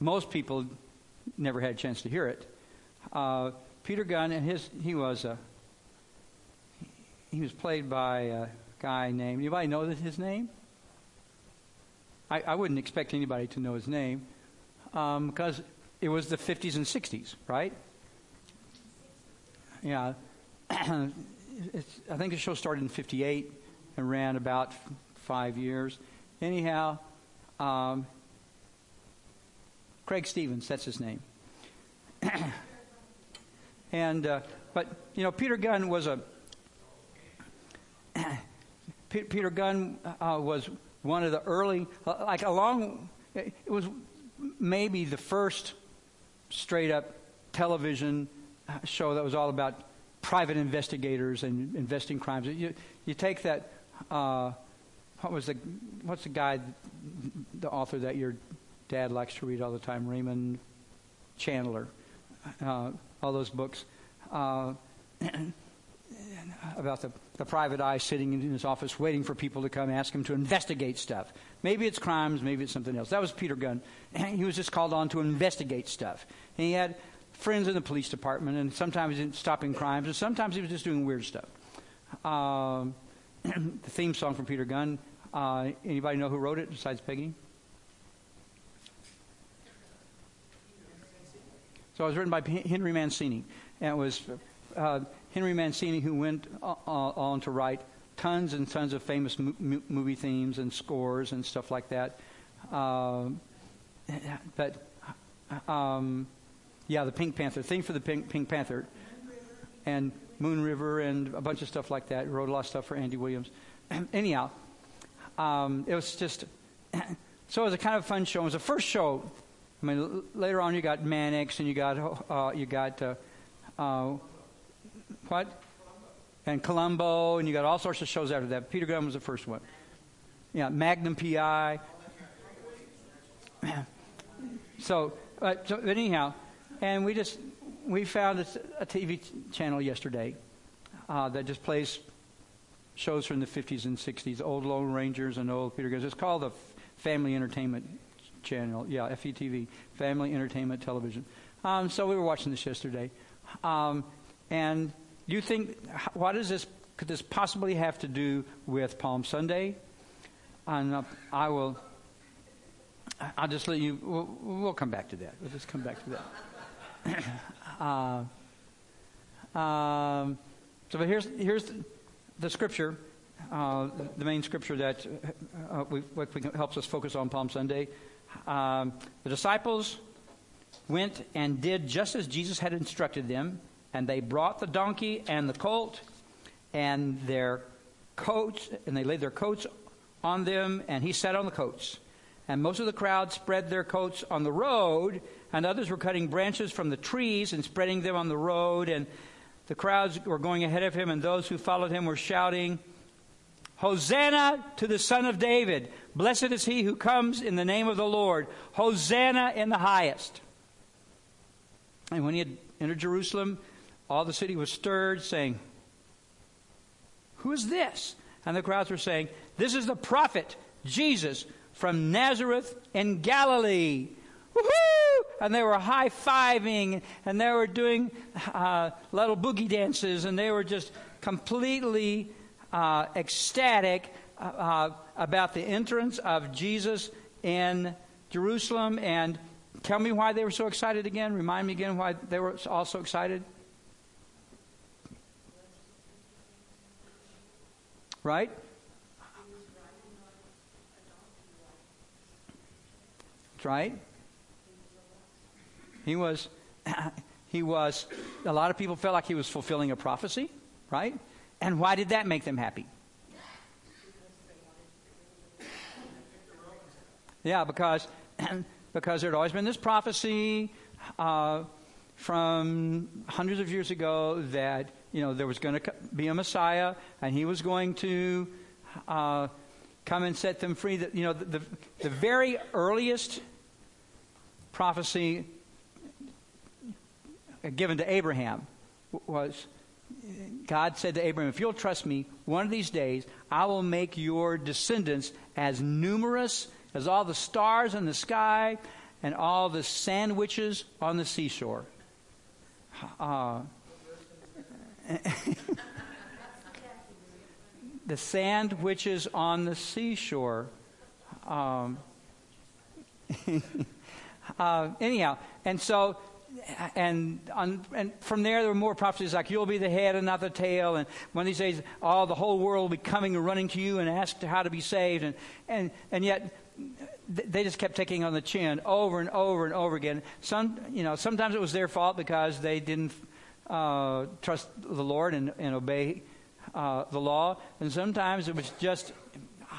most people never had a chance to hear it. Uh, Peter Gunn and his he was a he was played by a guy named anybody know his name? I, I wouldn't expect anybody to know his name um, because it was the 50s and 60s, right? Yeah. I think the show started in 58 and ran about five years. Anyhow, um, Craig Stevens, that's his name. and uh, but you know, Peter Gunn was a Peter Gunn uh, was one of the early, uh, like along, it was maybe the first straight up television uh, show that was all about private investigators and investing crimes. You, you take that, uh, what was the, what's the guy, the author that your dad likes to read all the time, Raymond Chandler, uh, all those books. Uh, about the, the private eye sitting in his office waiting for people to come ask him to investigate stuff. Maybe it's crimes, maybe it's something else. That was Peter Gunn. He was just called on to investigate stuff. And he had friends in the police department, and sometimes he was stopping crimes, and sometimes he was just doing weird stuff. Um, the theme song from Peter Gunn, uh, anybody know who wrote it besides Peggy? So it was written by Henry Mancini. And it was uh, Henry Mancini, who went on to write tons and tons of famous mo- movie themes and scores and stuff like that. Um, but um, yeah, the Pink Panther theme for the Pink, Pink Panther, and Moon River and a bunch of stuff like that. Wrote a lot of stuff for Andy Williams. Anyhow, um, it was just so it was a kind of fun show. It was the first show. I mean, later on you got Mannix and you got uh, you got uh, uh, what? And Columbo, and you got all sorts of shows after that. Peter Gunn was the first one. Yeah, Magnum PI. so, uh, so anyhow, and we just we found a, TV channel yesterday uh, that just plays shows from the 50s and 60s, old Lone Rangers and old Peter Gunn. It's called the Family Entertainment Channel. Yeah, FETV, Family Entertainment Television. Um, so we were watching this yesterday, um, and you think, what does this, could this possibly have to do with Palm Sunday? And uh, I will, I'll just let you, we'll, we'll, come back to that. We'll just come back to that. uh, um, so here's, here's the, the scripture, uh, the main scripture that uh, we, helps us focus on Palm Sunday. Um, the disciples went and did just as Jesus had instructed them and they brought the donkey and the colt and their coats, and they laid their coats on them, and he sat on the coats. And most of the crowd spread their coats on the road, and others were cutting branches from the trees and spreading them on the road. And the crowds were going ahead of him, and those who followed him were shouting, Hosanna to the Son of David! Blessed is he who comes in the name of the Lord! Hosanna in the highest! And when he had entered Jerusalem, all the city was stirred, saying, Who is this? And the crowds were saying, This is the prophet Jesus from Nazareth in Galilee. Woohoo! And they were high fiving and they were doing uh, little boogie dances and they were just completely uh, ecstatic uh, uh about the entrance of Jesus in Jerusalem. And tell me why they were so excited again. Remind me again why they were all so excited. Right? Right. He was, he was, a lot of people felt like he was fulfilling a prophecy, right? And why did that make them happy? Yeah, because, because there had always been this prophecy uh, from hundreds of years ago that you know, there was going to be a Messiah, and he was going to uh, come and set them free. That you know, the, the, the very earliest prophecy given to Abraham was God said to Abraham, If you'll trust me, one of these days I will make your descendants as numerous as all the stars in the sky and all the sandwiches on the seashore. Uh, the sandwiches on the seashore. Um, uh, anyhow, and so, and on, and from there, there were more prophecies like you'll be the head and not the tail, and one of these days, all the whole world will be coming and running to you and ask how to be saved, and and and yet they just kept taking on the chin over and over and over again. Some, you know, sometimes it was their fault because they didn't uh, trust the Lord and, and obey uh, the law, and sometimes it was just,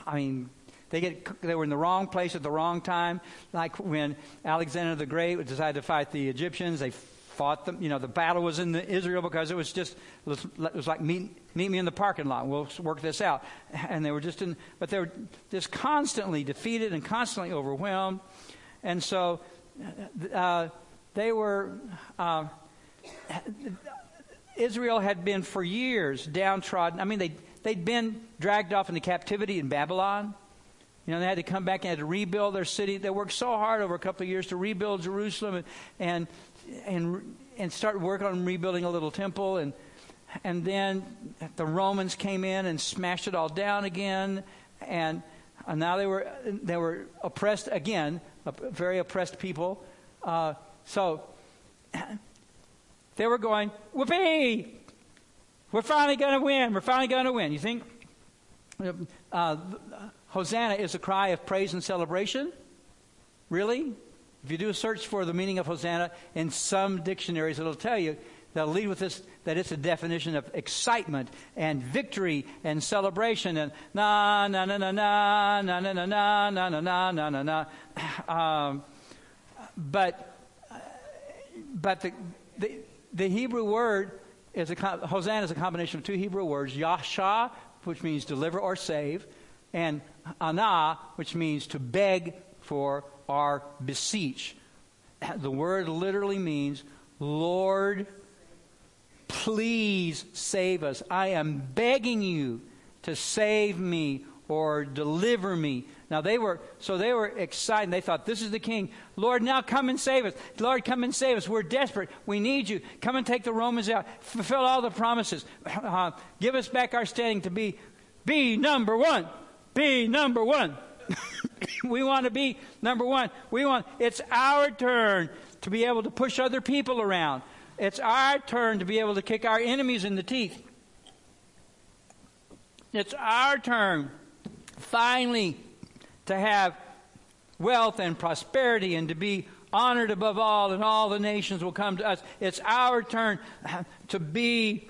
I mean, they get they were in the wrong place at the wrong time. Like when Alexander the Great decided to fight the Egyptians, they fought them. You know, the battle was in Israel because it was just it was, like meet meet me in the parking lot. We'll work this out. And they were just in, but they were just constantly defeated and constantly overwhelmed. And so uh, they were. Uh, Israel had been for years downtrodden. I mean, they, they'd been dragged off into captivity in Babylon. You know, they had to come back and had to rebuild their city. They worked so hard over a couple of years to rebuild Jerusalem and and and start work on rebuilding a little temple. And and then the Romans came in and smashed it all down again. And, and now they were they were oppressed again, very oppressed people. Uh, so they were going, whoopee! We're finally going to win. We're finally going to win. You think? Uh, Hosanna is a cry of praise and celebration? Really? If you do a search for the meaning of Hosanna in some dictionaries, it'll tell you, they'll lead with this, that it's a definition of excitement and victory and celebration and na, na, na, na, na, na, na, na, na, na, na, na, na, na. Um, but, but the, the, the Hebrew word is a, Hosanna is a combination of two Hebrew words, Yasha, which means deliver or save, and Ana, which means to beg for or beseech. The word literally means, Lord, please save us. I am begging you to save me or deliver me. Now they were so they were excited. They thought, "This is the King, Lord. Now come and save us, Lord. Come and save us. We're desperate. We need you. Come and take the Romans out. Fulfill all the promises. Uh, give us back our standing to be, be number one. Be number one. we want to be number one. We want. It's our turn to be able to push other people around. It's our turn to be able to kick our enemies in the teeth. It's our turn finally to have wealth and prosperity and to be honored above all, and all the nations will come to us. It's our turn to be.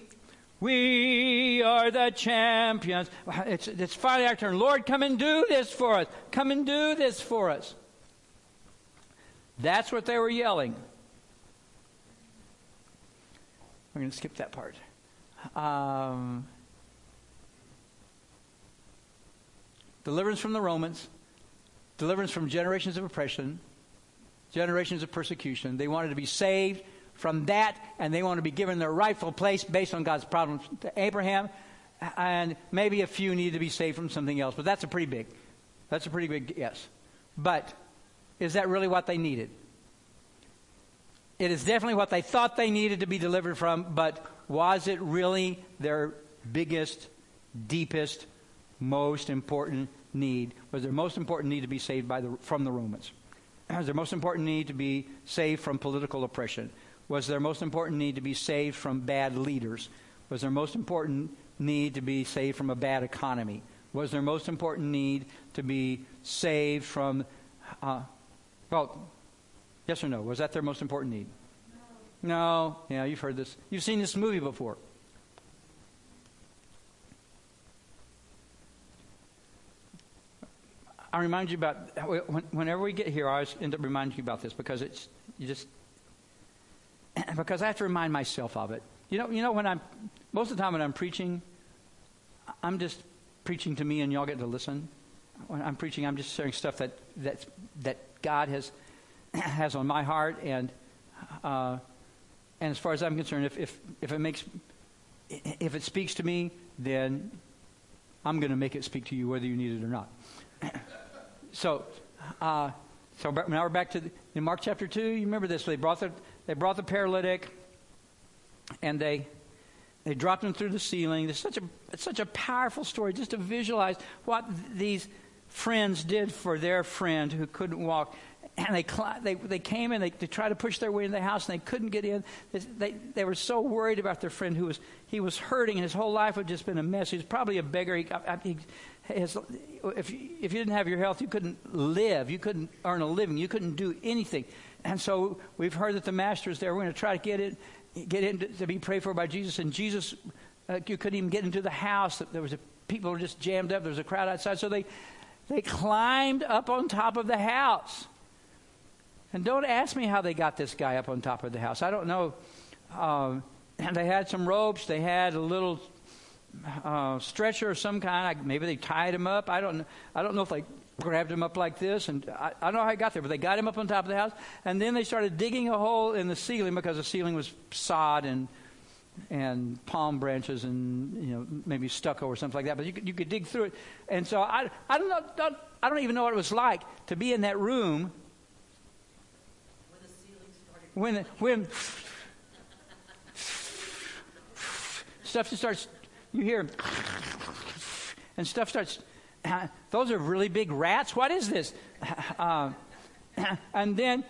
We are the champions. It's, it's finally our turn. Lord, come and do this for us. Come and do this for us. That's what they were yelling. We're going to skip that part. Um, deliverance from the Romans deliverance from generations of oppression, generations of persecution. They wanted to be saved from that, and they want to be given their rightful place based on God's promise to Abraham. And maybe a few need to be saved from something else, but that's a pretty big. That's a pretty big yes. But is that really what they needed? It is definitely what they thought they needed to be delivered from, but was it really their biggest, deepest, most important need? Was their most important need to be saved by the, from the Romans? Was their most important need to be saved from political oppression? Was their most important need to be saved from bad leaders? Was their most important need to be saved from a bad economy? Was their most important need to be saved from, uh, well, yes or no? Was that their most important need? No. No. Yeah, you've heard this. You've seen this movie before. I remind you about whenever we get here. I always end up reminding you about this because it's you just because I have to remind myself of it. You know, you know when I'm most of the time when I'm preaching, I'm just preaching to me, and y'all get to listen. When I'm preaching, I'm just sharing stuff that that that God has has on my heart, and uh, and as far as I'm concerned, if if if it makes if it speaks to me, then I'm going to make it speak to you whether you need it or not. So, uh, So now we're back to the, in Mark chapter 2. You remember this. They brought the, they brought the paralytic and they, they dropped him through the ceiling. It's such, a, it's such a powerful story just to visualize what these friends did for their friend who couldn't walk. And they, they, they came in, they, they tried to push their way in the house, and they couldn't get in. They, they, they were so worried about their friend who was, he was hurting, and his whole life had just been a mess. He was probably a beggar. He, he, his, if, if you didn't have your health, you couldn't live. You couldn't earn a living. You couldn't do anything. And so we've heard that the master is there. We're going to try to get it, get in to, to be prayed for by Jesus. And Jesus, uh, you couldn't even get into the house. There was a, people were just jammed up. There was a crowd outside. So they, they climbed up on top of the house. And don't ask me how they got this guy up on top of the house. I don't know. Um, and they had some ropes. They had a little uh, stretcher of some kind. Maybe they tied him up. I don't. I don't know if they grabbed him up like this. And I, I don't know how he got there, but they got him up on top of the house. And then they started digging a hole in the ceiling because the ceiling was sod and and palm branches and you know maybe stucco or something like that. But you could, you could dig through it. And so I I don't know. Don't, I don't even know what it was like to be in that room when the ceiling started when when stuff just starts you hear and stuff starts. those are really big rats. What is this? Uh, and then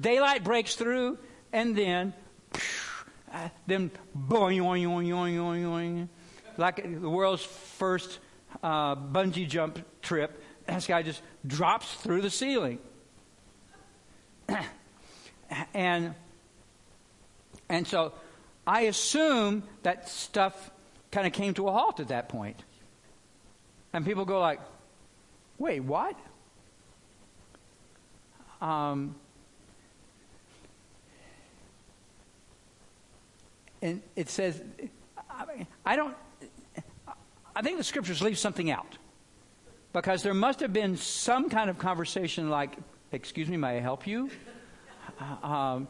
daylight breaks through, and then then boing, boing, boing, boing, boing, like the world's first uh, bungee jump trip. This guy just drops through the ceiling, and and so I assume that stuff kind of came to a halt at that point. And people go like, wait, what? Um, and it says, I don't, I think the scriptures leave something out. Because there must have been some kind of conversation like, excuse me, may I help you? Um,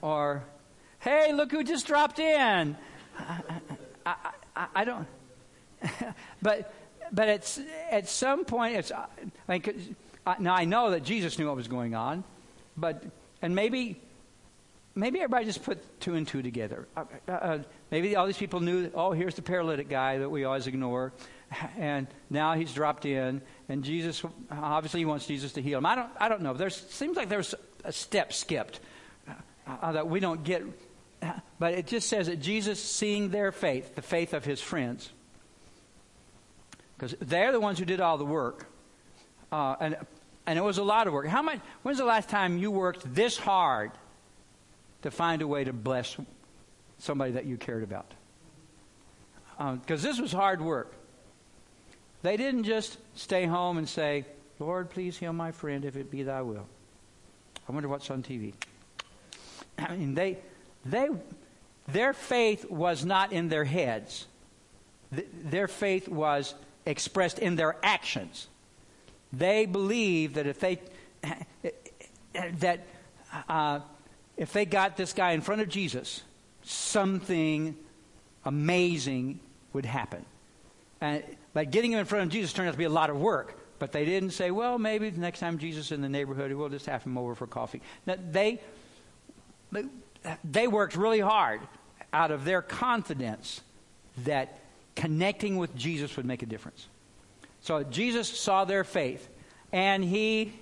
or, hey, look who just dropped in. I, I, I don't. but but it's at some point it's like now I know that Jesus knew what was going on, but and maybe maybe everybody just put two and two together. Uh, uh, uh, maybe all these people knew. Oh, here's the paralytic guy that we always ignore, and now he's dropped in, and Jesus obviously he wants Jesus to heal him. I don't I don't know. There seems like there's a step skipped uh, that we don't get but it just says that Jesus, seeing their faith, the faith of his friends, because they're the ones who did all the work, uh, and and it was a lot of work. How much? When's the last time you worked this hard to find a way to bless somebody that you cared about? Because um, this was hard work. They didn't just stay home and say, "Lord, please heal my friend, if it be Thy will." I wonder what's on TV. I mean, they they, their faith was not in their heads. their faith was expressed in their actions. They believed that if they that uh, if they got this guy in front of Jesus, something amazing would happen. And but getting him in front of Jesus turned out to be a lot of work. But they didn't say, well, maybe the next time Jesus is in the neighborhood, we'll just have him over for coffee. Now, they, they worked really hard out of their confidence that connecting with Jesus would make a difference. So Jesus saw their faith and he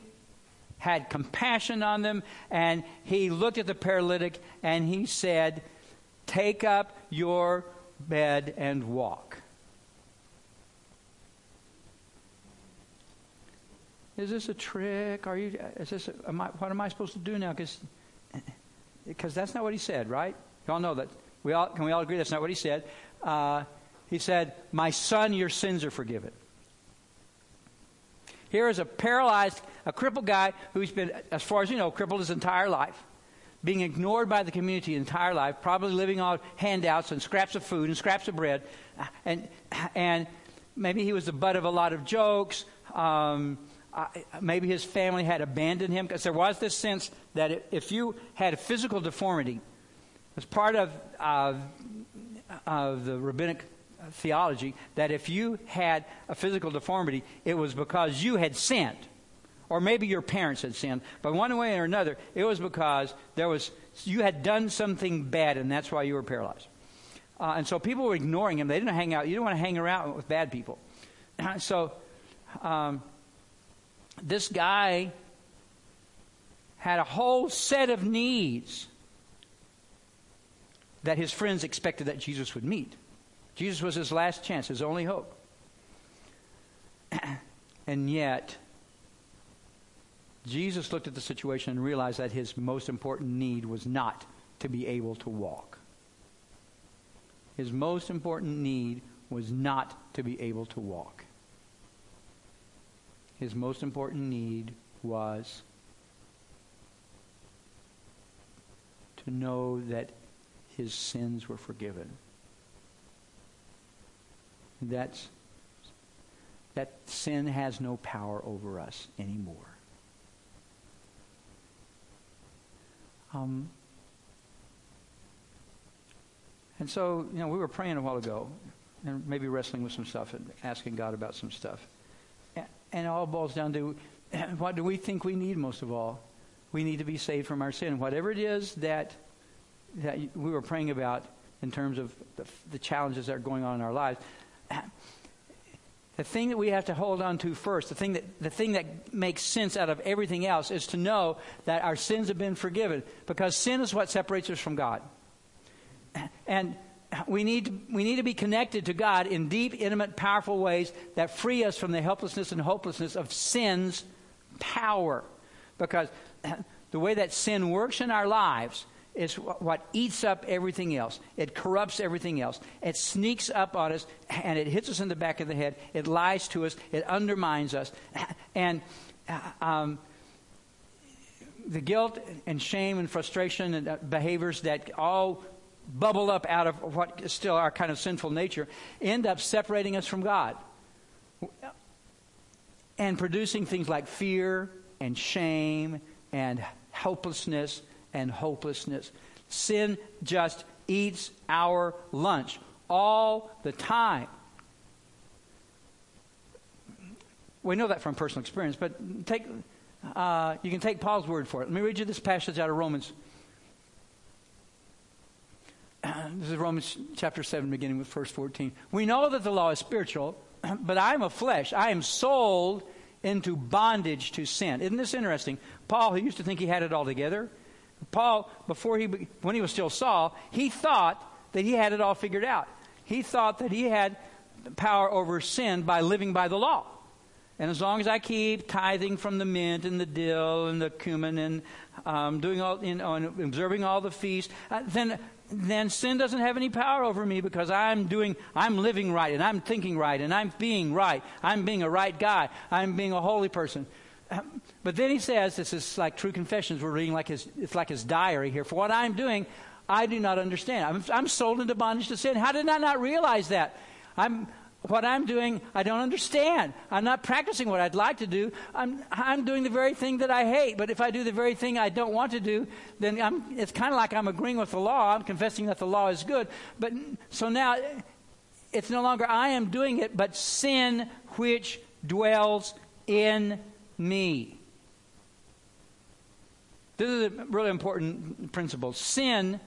had compassion on them and he looked at the paralytic and he said, Take up your bed and walk. Is this a trick? Are you? Is this? A, am I, what am I supposed to do now? Because that's not what he said, right? You all know that. We all, can we all agree that's not what he said? Uh, he said, My son, your sins are forgiven. Here is a paralyzed, a crippled guy who's been, as far as you know, crippled his entire life, being ignored by the community his entire life, probably living on handouts and scraps of food and scraps of bread. And, and maybe he was the butt of a lot of jokes. Um, maybe his family had abandoned him because there was this sense that if you had a physical deformity, as part of, uh, of the rabbinic theology, that if you had a physical deformity, it was because you had sinned or maybe your parents had sinned. But one way or another, it was because there was you had done something bad, and that's why you were paralyzed. Uh, and so people were ignoring him. They didn't hang out. You don't want to hang around with bad people. so um, this guy had a whole set of needs that his friends expected that Jesus would meet. Jesus was his last chance, his only hope. and yet, Jesus looked at the situation and realized that his most important need was not to be able to walk. His most important need was not to be able to walk. His most important need was to know that his sins were forgiven. That's, that sin has no power over us anymore. Um, and so, you know, we were praying a while ago and maybe wrestling with some stuff and asking God about some stuff. And it all boils down to what do we think we need most of all? We need to be saved from our sin. Whatever it is that, that we were praying about in terms of the, the challenges that are going on in our lives, the thing that we have to hold on to first, the thing that, the thing that makes sense out of everything else, is to know that our sins have been forgiven. Because sin is what separates us from God. And we need, to, we need to be connected to God in deep, intimate, powerful ways that free us from the helplessness and hopelessness of sin's power. Because the way that sin works in our lives is what eats up everything else. It corrupts everything else. It sneaks up on us and it hits us in the back of the head. It lies to us. It undermines us. And uh, um, the guilt and shame and frustration and uh, behaviors that all bubble up out of what is still our kind of sinful nature end up separating us from God and producing things like fear and shame and helplessness and hopelessness. Sin just eats our lunch all the time. We know that from personal experience, but take, uh, you can take Paul's word for it. Let me read you this passage out of Romans. This is Romans chapter 7, beginning with verse 14. We know that the law is spiritual, but I am of flesh. I am sold into bondage to sin. Isn't this interesting? Paul, who used to think he had it all together, Paul, before he, when he was still Saul, he thought that he had it all figured out. He thought that he had power over sin by living by the law. And as long as I keep tithing from the mint and the dill and the cumin and um, doing all, you know, and observing all the feasts, uh, then then sin doesn't have any power over me because I'm doing, I'm living right and I'm thinking right and I'm being right. I'm being a right guy. I'm being a holy person. But then he says, this is like true confessions. We're reading like his, it's like his diary here. For what I'm doing, I do not understand. I'm, I'm sold into bondage to sin. How did I not realize that? I'm, what I'm doing, I don't understand. I'm not practicing what I'd like to do. I'm, I'm doing the very thing that I hate. But if I do the very thing I don't want to do, then I'm, it's kind of like I'm agreeing with the law. I'm confessing that the law is good. But so now it's no longer I am doing it, but sin which dwells in me. This is a really important principle. Sin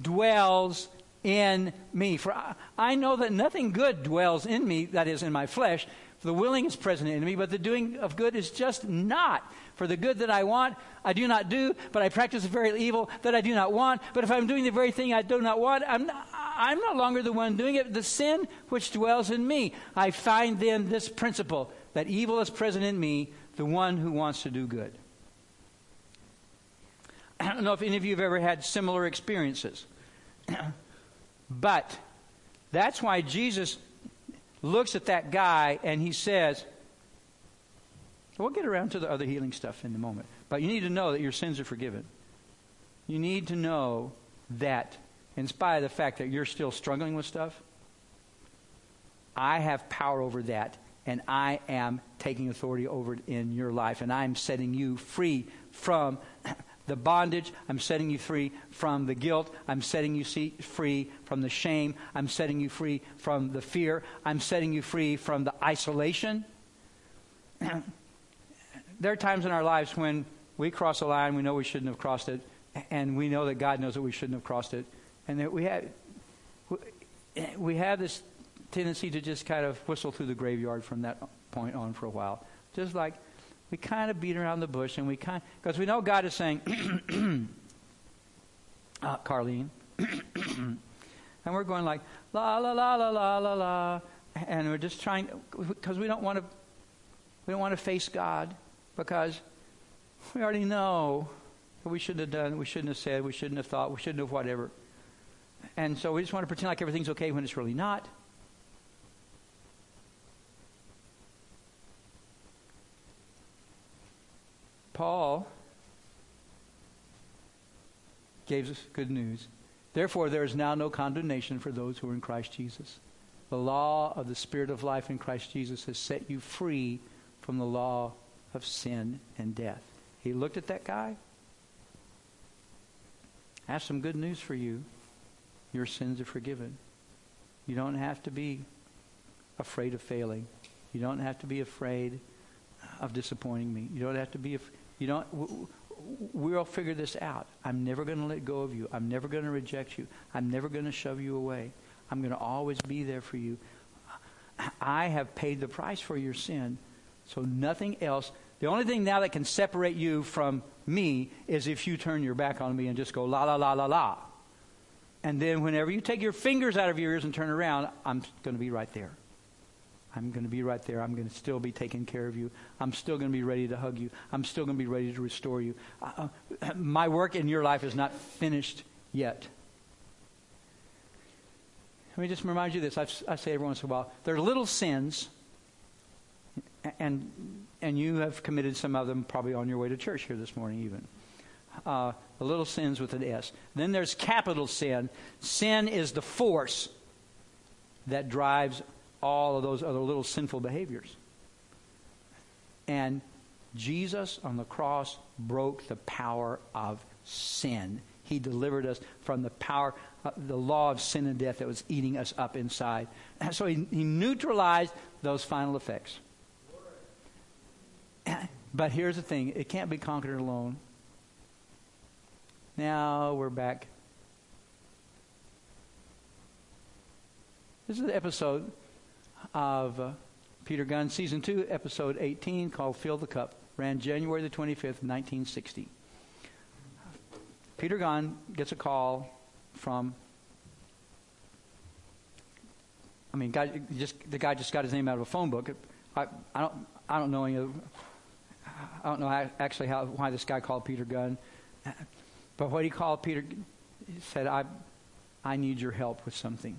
dwells in me. For I know that nothing good dwells in me, that is, in my flesh. For the willing is present in me, but the doing of good is just not. For the good that I want, I do not do, but I practice the very evil that I do not want. But if I'm doing the very thing I do not want, I'm, not, I'm no longer the one doing it. The sin which dwells in me. I find then this principle that evil is present in me, the one who wants to do good. I don't know if any of you have ever had similar experiences. but that's why Jesus looks at that guy and he says, We'll get around to the other healing stuff in a moment. But you need to know that your sins are forgiven. You need to know that, in spite of the fact that you're still struggling with stuff, I have power over that, and I am taking authority over it in your life, and I'm setting you free from the bondage. I'm setting you free from the guilt. I'm setting you free from the shame. I'm setting you free from the fear. I'm setting you free from the isolation. there are times in our lives when we cross a line, we know we shouldn't have crossed it, and we know that God knows that we shouldn't have crossed it, and that we have we have this tendency to just kind of whistle through the graveyard from that point on for a while, just like we kind of beat around the bush, and we kind because we know God is saying, uh, Carlene, and we're going like la la la la la la la, and we're just trying because we don't want to we don't want to face God because we already know what we shouldn't have done, we shouldn't have said, we shouldn't have thought, we shouldn't have whatever. And so we just want to pretend like everything's okay when it's really not. Paul gave us good news. Therefore, there is now no condemnation for those who are in Christ Jesus. The law of the Spirit of life in Christ Jesus has set you free from the law of sin and death. He looked at that guy. I have some good news for you. Your sins are forgiven. You don't have to be afraid of failing. You don't have to be afraid of disappointing me. You don't have to be. You don't. We'll figure this out. I'm never going to let go of you. I'm never going to reject you. I'm never going to shove you away. I'm going to always be there for you. I have paid the price for your sin, so nothing else. The only thing now that can separate you from me is if you turn your back on me and just go la la la la la. And then whenever you take your fingers out of your ears and turn around, I'm going to be right there. I'm going to be right there. I'm going to still be taking care of you. I'm still going to be ready to hug you. I'm still going to be ready to restore you. Uh, uh my work in your life is not finished yet. Let me just remind you this. I've, i say every once in a while. There are little sins, and, and you have committed some of them probably on your way to church here this morning, even. Uh, little sins with an S. Then there's capital sin. Sin is the force that drives all of those other little sinful behaviors. And Jesus on the cross broke the power of sin. He delivered us from the power, uh, the law of sin and death that was eating us up inside. And so he, he neutralized those final effects. But here's the thing it can't be conquered alone. Now we're back. This is an episode of Peter Gunn, Season 2, Episode 18, called Fill the Cup. Ran January the 25th, 1960. Peter Gunn gets a call from, I mean, guy, just, the guy just got his name out of a phone book. I, I, don't, I don't know any of, I don't know actually how, why this guy called Peter Gunn. But what he called Peter, he said, I, I need your help with something.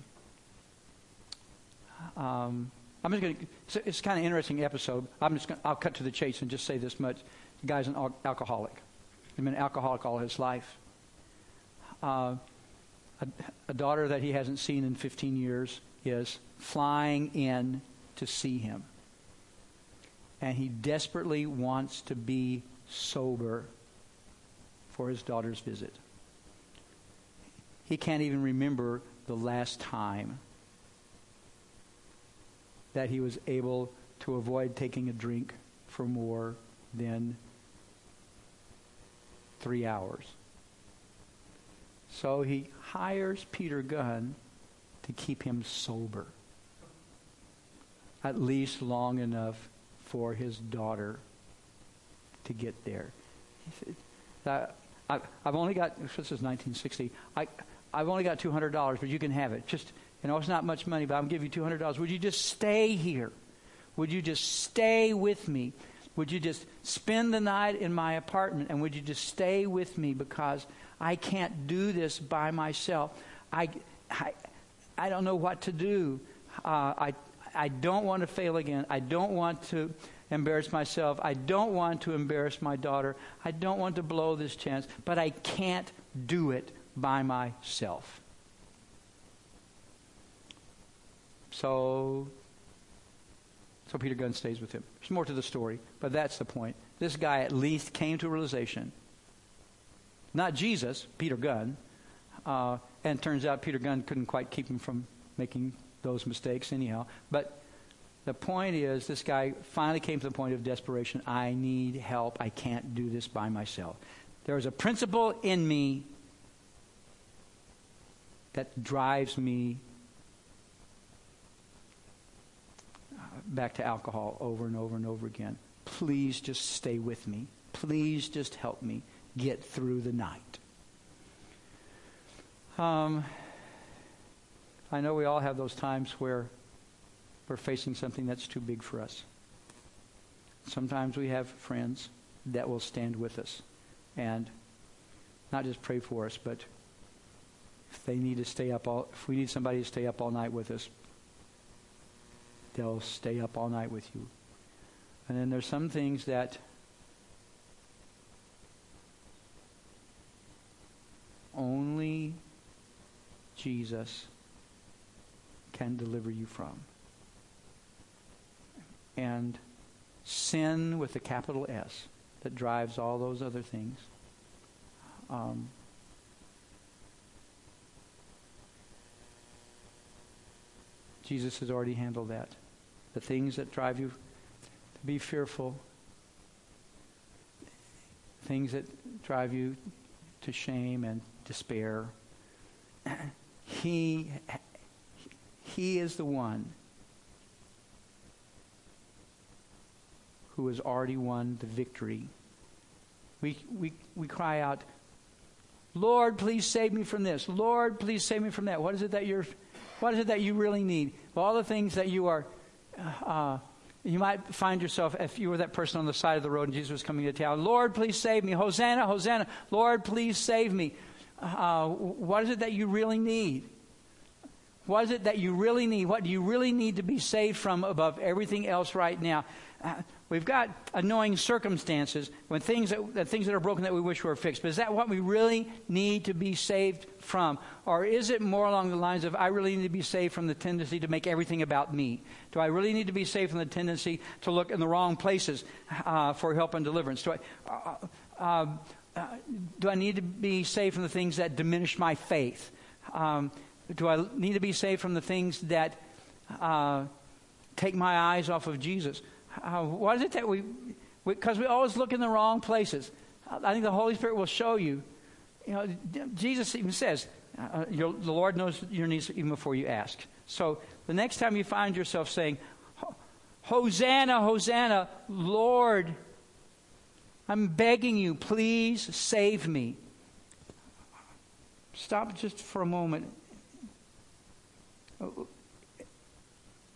Um, I'm just going to. It's, it's kind of interesting episode. I'm just. Gonna, I'll cut to the chase and just say this much: the guy's an al- alcoholic. He's been an alcoholic all his life. Uh, a, a daughter that he hasn't seen in 15 years is flying in to see him, and he desperately wants to be sober for his daughter's visit. He can't even remember the last time that he was able to avoid taking a drink for more than three hours. So he hires Peter Gunn to keep him sober, at least long enough for his daughter to get there. He said, I, have only got, this is 1960, I, I've only got $200, but you can have it. Just you know, it's not much money, but I'm give you $200. Would you just stay here? Would you just stay with me? Would you just spend the night in my apartment and would you just stay with me because I can't do this by myself? I, I, I don't know what to do. Uh, I, I don't want to fail again. I don't want to embarrass myself. I don't want to embarrass my daughter. I don't want to blow this chance, but I can't do it by myself. So, so Peter Gunn stays with him. There's more to the story, but that's the point. This guy at least came to a realization. Not Jesus, Peter Gunn. Uh, and turns out Peter Gunn couldn't quite keep him from making those mistakes anyhow. But the point is, this guy finally came to the point of desperation. I need help. I can't do this by myself. There is a principle in me that drives me back to alcohol over and over and over again. Please just stay with me. Please just help me get through the night. Um, I know we all have those times where we're facing something that's too big for us. Sometimes we have friends that will stand with us and not just pray for us, but if they need to stay up all, if we need somebody to stay up all night with us, they'll stay up all night with you. And then there's some things that only Jesus can deliver you from. And sin with a capital S that drives all those other things. Um, Jesus has already handled that. The things that drive you to be fearful, things that drive you to shame and despair. He, he is the one who has already won the victory. We, we, we cry out, Lord, please save me from this. Lord, please save me from that. What is it that you're what is it that you really need? Well, all the things that you are, uh, you might find yourself, if you were that person on the side of the road and Jesus was coming to town, Lord, please save me. Hosanna, Hosanna. Lord, please save me. Uh, what is it that you really need? What is it that you really need? What do you really need to be saved from above everything else right now? Uh, we've got annoying circumstances when things that, things that are broken that we wish were fixed. But is that what we really need to be saved from? Or is it more along the lines of, I really need to be saved from the tendency to make everything about me? Do I really need to be saved from the tendency to look in the wrong places uh, for help and deliverance? Do I, uh, uh, uh, do I need to be saved from the things that diminish my faith? Um, do I need to be saved from the things that uh, take my eyes off of Jesus? Uh, what is it that we, because we, we, always look in the wrong places. I think the Holy Spirit will show you. You know, Jesus even says, uh, your, the Lord knows your needs even before you ask. So the next time you find yourself saying, Hosanna, Hosanna, Lord, I'm begging you, please save me. Stop just for a moment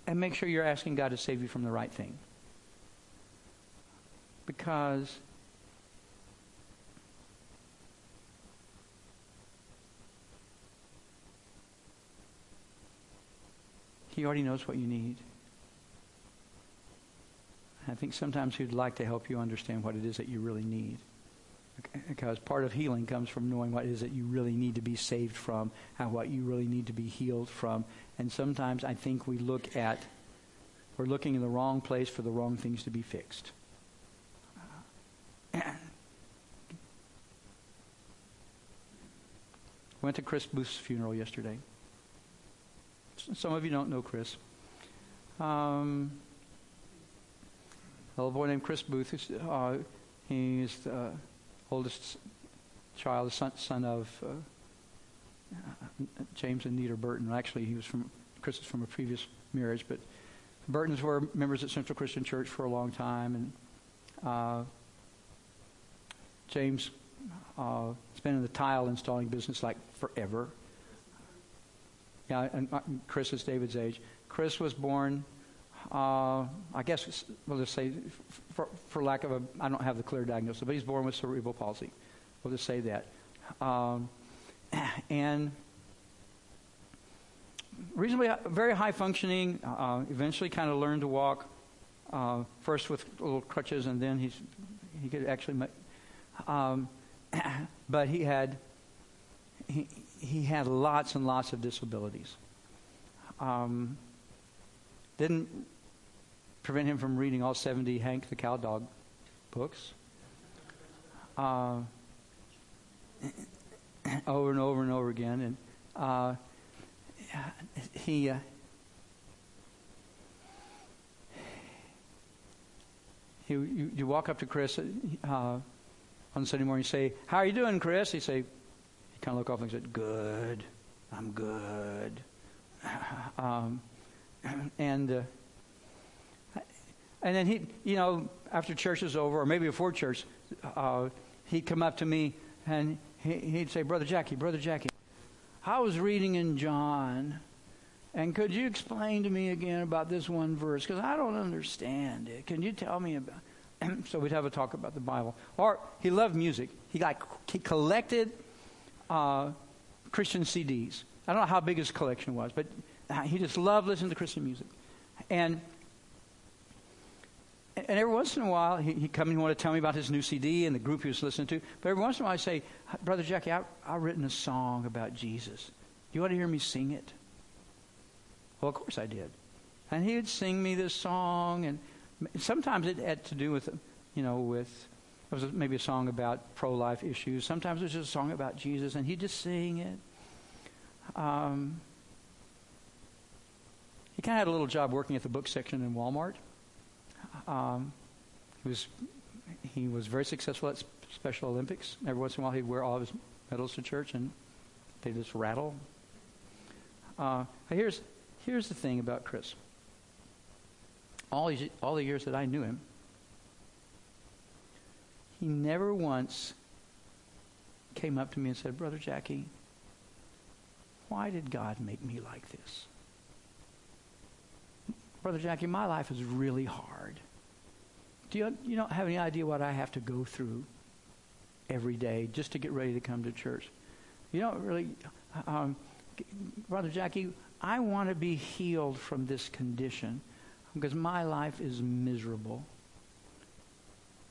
and make sure you're asking God to save you from the right thing because He already knows what you need. I think sometimes He'd like to help you understand what it is that you really need. Because part of healing comes from knowing what it is that you really need to be saved from and what you really need to be healed from. And sometimes I think we look at, we're looking in the wrong place for the wrong things to be fixed. Went to Chris Booth's funeral yesterday. Some of you don't know Chris. Um, a little boy named Chris Booth. Uh, he's the oldest child, son, son of uh, James and Nita Burton. Actually, he was from Chris is from a previous marriage, but Burtons were members at Central Christian Church for a long time, and uh, James uh, has been in the tile installing business like forever. Yeah, and uh, Chris is David's age. Chris was born, uh, I guess we'll just say, for, for, lack of a, I don't have the clear diagnosis, but he's born with cerebral palsy. We'll just say that. Um, and reasonably, very high functioning, uh, eventually kind of learned to walk, uh, first with little crutches, and then he's, he could actually um, but he had he, he had lots and lots of disabilities. Um, didn't prevent him from reading all 70 Hank the Cowdog books. Uh, over and over and over again. And uh, he, uh, he, you, you walk up to Chris uh, on Sunday morning, you say, How are you doing, Chris? He say, he kind of look off and said, Good. I'm good. Um, and uh, and then he, you know, after church is over, or maybe before church, uh, he'd come up to me and he, he'd say, Brother Jackie, Brother Jackie, I was reading in John, and could you explain to me again about this one verse? Because I don't understand it. Can you tell me about so we'd have a talk about the Bible. Or he loved music. He like he collected uh, Christian CDs. I don't know how big his collection was, but he just loved listening to Christian music. And and every once in a while, he, he'd come and he wanted to tell me about his new CD and the group he was listening to. But every once in a while, I'd say, Brother Jackie, I, I've written a song about Jesus. You want to hear me sing it? Well, of course I did. And he would sing me this song, and sometimes it had to do with, you know, with it was maybe a song about pro-life issues. Sometimes it was just a song about Jesus, and he'd just sing it. Um, he kind of had a little job working at the book section in Walmart. Um, he was he was very successful at Special Olympics. Every once in a while, he'd wear all of his medals to church, and they just rattle. Uh, here's here's the thing about Chris. All these, all the years that I knew him, he never once came up to me and said, "Brother Jackie, why did God make me like this?" Brother Jackie, my life is really hard. Do you, you don't have any idea what I have to go through every day just to get ready to come to church? You don't really, um, Brother Jackie, I want to be healed from this condition because my life is miserable.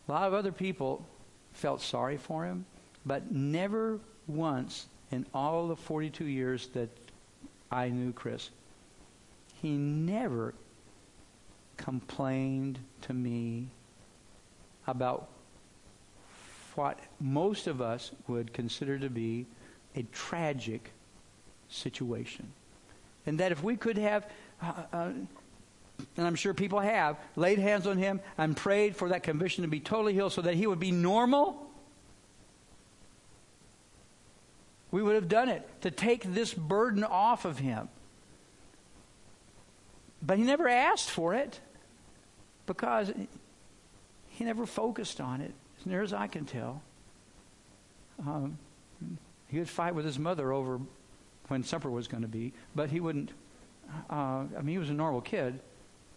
A lot of other people felt sorry for him, but never once in all the 42 years that I knew Chris, he never complained to me about what most of us would consider to be a tragic situation. And that if we could have, uh, uh, and I'm sure people have, laid hands on him and prayed for that conviction to be totally healed so that he would be normal, we would have done it to take this burden off of him. But he never asked for it because he never focused on it, as near as I can tell. Um, he would fight with his mother over when supper was going to be, but he wouldn't. Uh, I mean, he was a normal kid,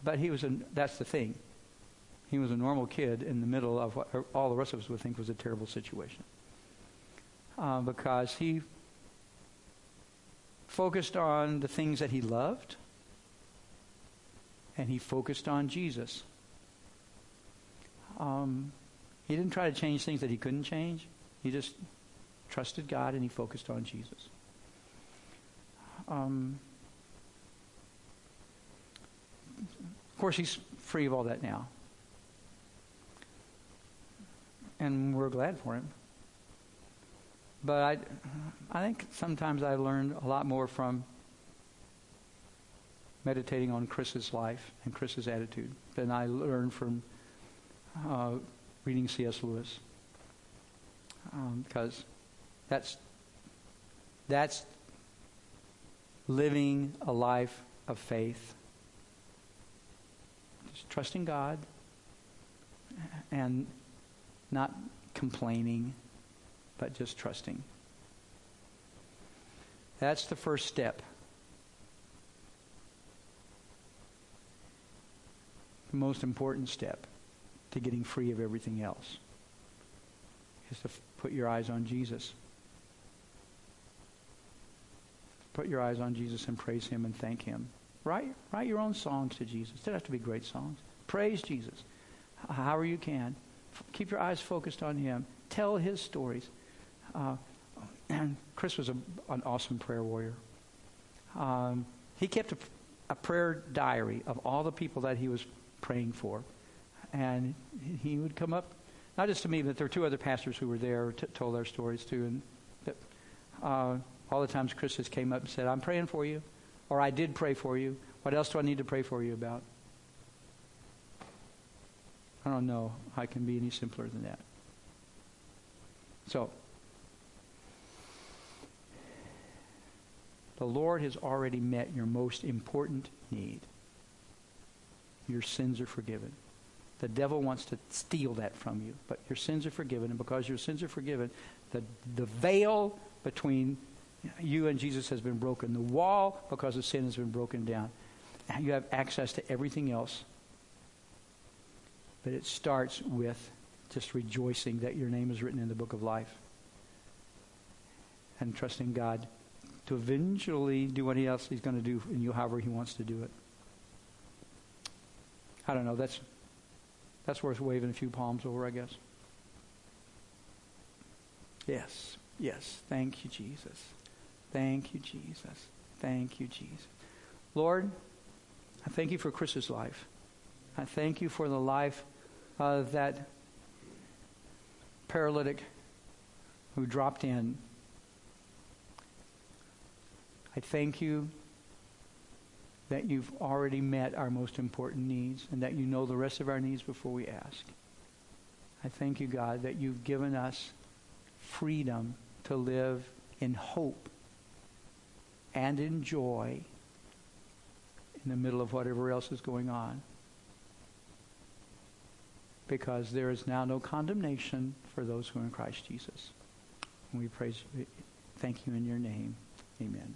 but he was a, that's the thing. He was a normal kid in the middle of what all the rest of us would think was a terrible situation. Uh, because he focused on the things that he loved, and he focused on Jesus. Um, he didn't try to change things that he couldn't change. He just trusted God and he focused on Jesus. Um, of course, he's free of all that now. And we're glad for him. But I, I think sometimes I learned a lot more from meditating on Chris's life and Chris's attitude than I learned from uh, reading C.S. Lewis. Because um, that's, that's living a life of faith. Trusting God and not complaining, but just trusting. That's the first step. The most important step to getting free of everything else is to f- put your eyes on Jesus. Put your eyes on Jesus and praise him and thank him. Write, write your own songs to Jesus. They don't have to be great songs. Praise Jesus however you can. F- keep your eyes focused on him. Tell his stories. Uh, and Chris was a, an awesome prayer warrior. Um, he kept a, a prayer diary of all the people that he was praying for and he would come up, not just to me, but there were two other pastors who were there, t- told their stories too, and uh, all the times Chris just came up and said, "I'm praying for you," or "I did pray for you. What else do I need to pray for you about?" I don't know it can be any simpler than that. So, the Lord has already met your most important need. Your sins are forgiven. The devil wants to steal that from you, but your sins are forgiven, and because your sins are forgiven, the, the veil between you and Jesus has been broken. The wall, because of sin, has been broken down. You have access to everything else. But it starts with just rejoicing that your name is written in the book of life and trusting God to eventually do what he else he's going to do in you however he wants to do it. I don't know. That's that's worth waving a few palms over, I guess. Yes, yes. Thank you, Jesus. Thank you, Jesus. Thank you, Jesus. Lord, I thank you for Chris's life. I thank you for the life of that paralytic who dropped in. I thank you that you've already met our most important needs and that you know the rest of our needs before we ask. I thank you, God, that you've given us freedom to live in hope and in joy in the middle of whatever else is going on. Because there is now no condemnation for those who are in Christ Jesus. And we praise, thank you in your name. Amen.